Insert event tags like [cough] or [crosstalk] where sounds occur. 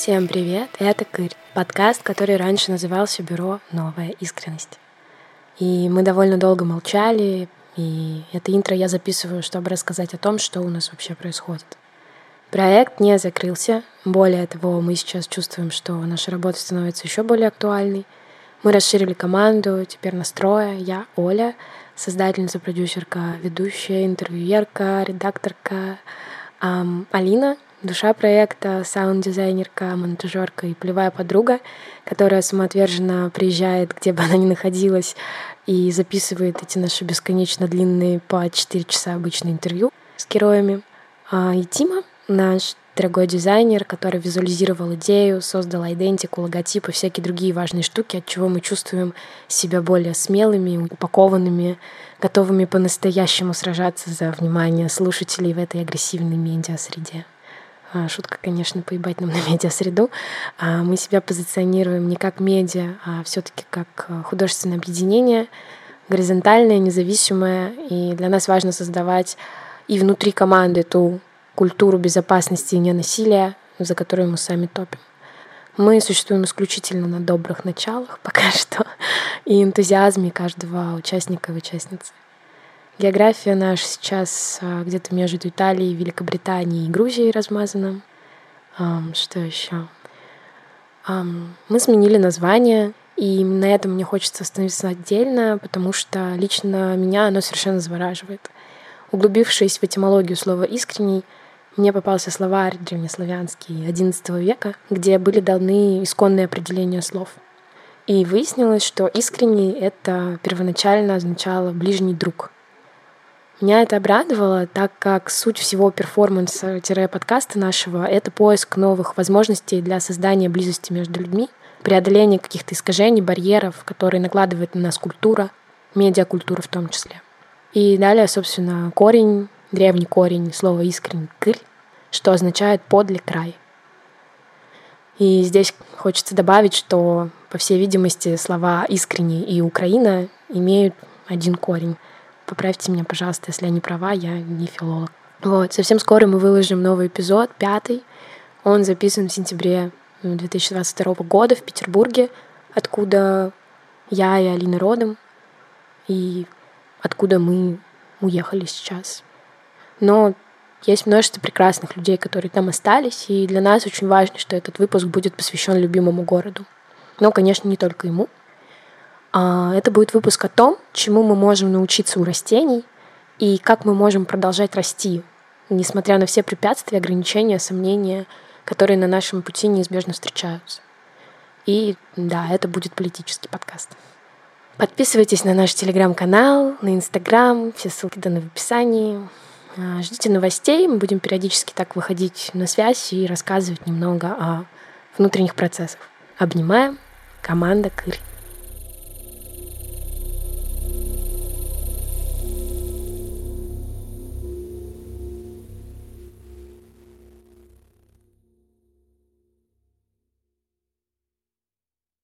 Всем привет, это Кырь, подкаст, который раньше назывался «Бюро Новая искренность». И мы довольно долго молчали, и это интро я записываю, чтобы рассказать о том, что у нас вообще происходит. Проект не закрылся, более того, мы сейчас чувствуем, что наша работа становится еще более актуальной. Мы расширили команду, теперь настроя, я Оля, создательница, продюсерка, ведущая, интервьюерка, редакторка, эм, Алина, душа проекта, саунд-дизайнерка, монтажерка и полевая подруга, которая самоотверженно приезжает, где бы она ни находилась, и записывает эти наши бесконечно длинные по 4 часа обычные интервью с героями. А, и Тима, наш дорогой дизайнер, который визуализировал идею, создал идентику, логотип и всякие другие важные штуки, от чего мы чувствуем себя более смелыми, упакованными, готовыми по-настоящему сражаться за внимание слушателей в этой агрессивной медиа-среде. А, шутка, конечно, поебать нам [laughs] на медиа-среду. А, мы себя позиционируем не как медиа, а все таки как а, художественное объединение, горизонтальное, независимое. И для нас важно создавать и внутри команды ту культуру безопасности и ненасилия, за которую мы сами топим. Мы существуем исключительно на добрых началах [laughs] пока что и энтузиазме каждого участника и участницы. География наша сейчас а, где-то между Италией, Великобританией и Грузией размазана. Что еще? Мы сменили название, и на этом мне хочется остановиться отдельно, потому что лично меня оно совершенно завораживает. Углубившись в этимологию слова «искренний», мне попался словарь древнеславянский XI века, где были даны исконные определения слов. И выяснилось, что «искренний» — это первоначально означало «ближний друг», меня это обрадовало, так как суть всего перформанса-подкаста нашего — это поиск новых возможностей для создания близости между людьми, преодоление каких-то искажений, барьеров, которые накладывает на нас культура, медиакультура в том числе. И далее, собственно, корень, древний корень слова «искренний» — «кырь», что означает «подле край». И здесь хочется добавить, что, по всей видимости, слова «искренний» и «Украина» имеют один корень — Поправьте меня, пожалуйста, если я не права, я не филолог. Вот, совсем скоро мы выложим новый эпизод, пятый. Он записан в сентябре 2022 года в Петербурге, откуда я и Алина родом, и откуда мы уехали сейчас. Но есть множество прекрасных людей, которые там остались, и для нас очень важно, что этот выпуск будет посвящен любимому городу. Но, конечно, не только ему — это будет выпуск о том, чему мы можем научиться у растений и как мы можем продолжать расти, несмотря на все препятствия, ограничения, сомнения, которые на нашем пути неизбежно встречаются. И да, это будет политический подкаст. Подписывайтесь на наш телеграм-канал, на инстаграм, все ссылки даны в описании. А, ждите новостей, мы будем периодически так выходить на связь и рассказывать немного о внутренних процессах. Обнимаем, команда Кырь.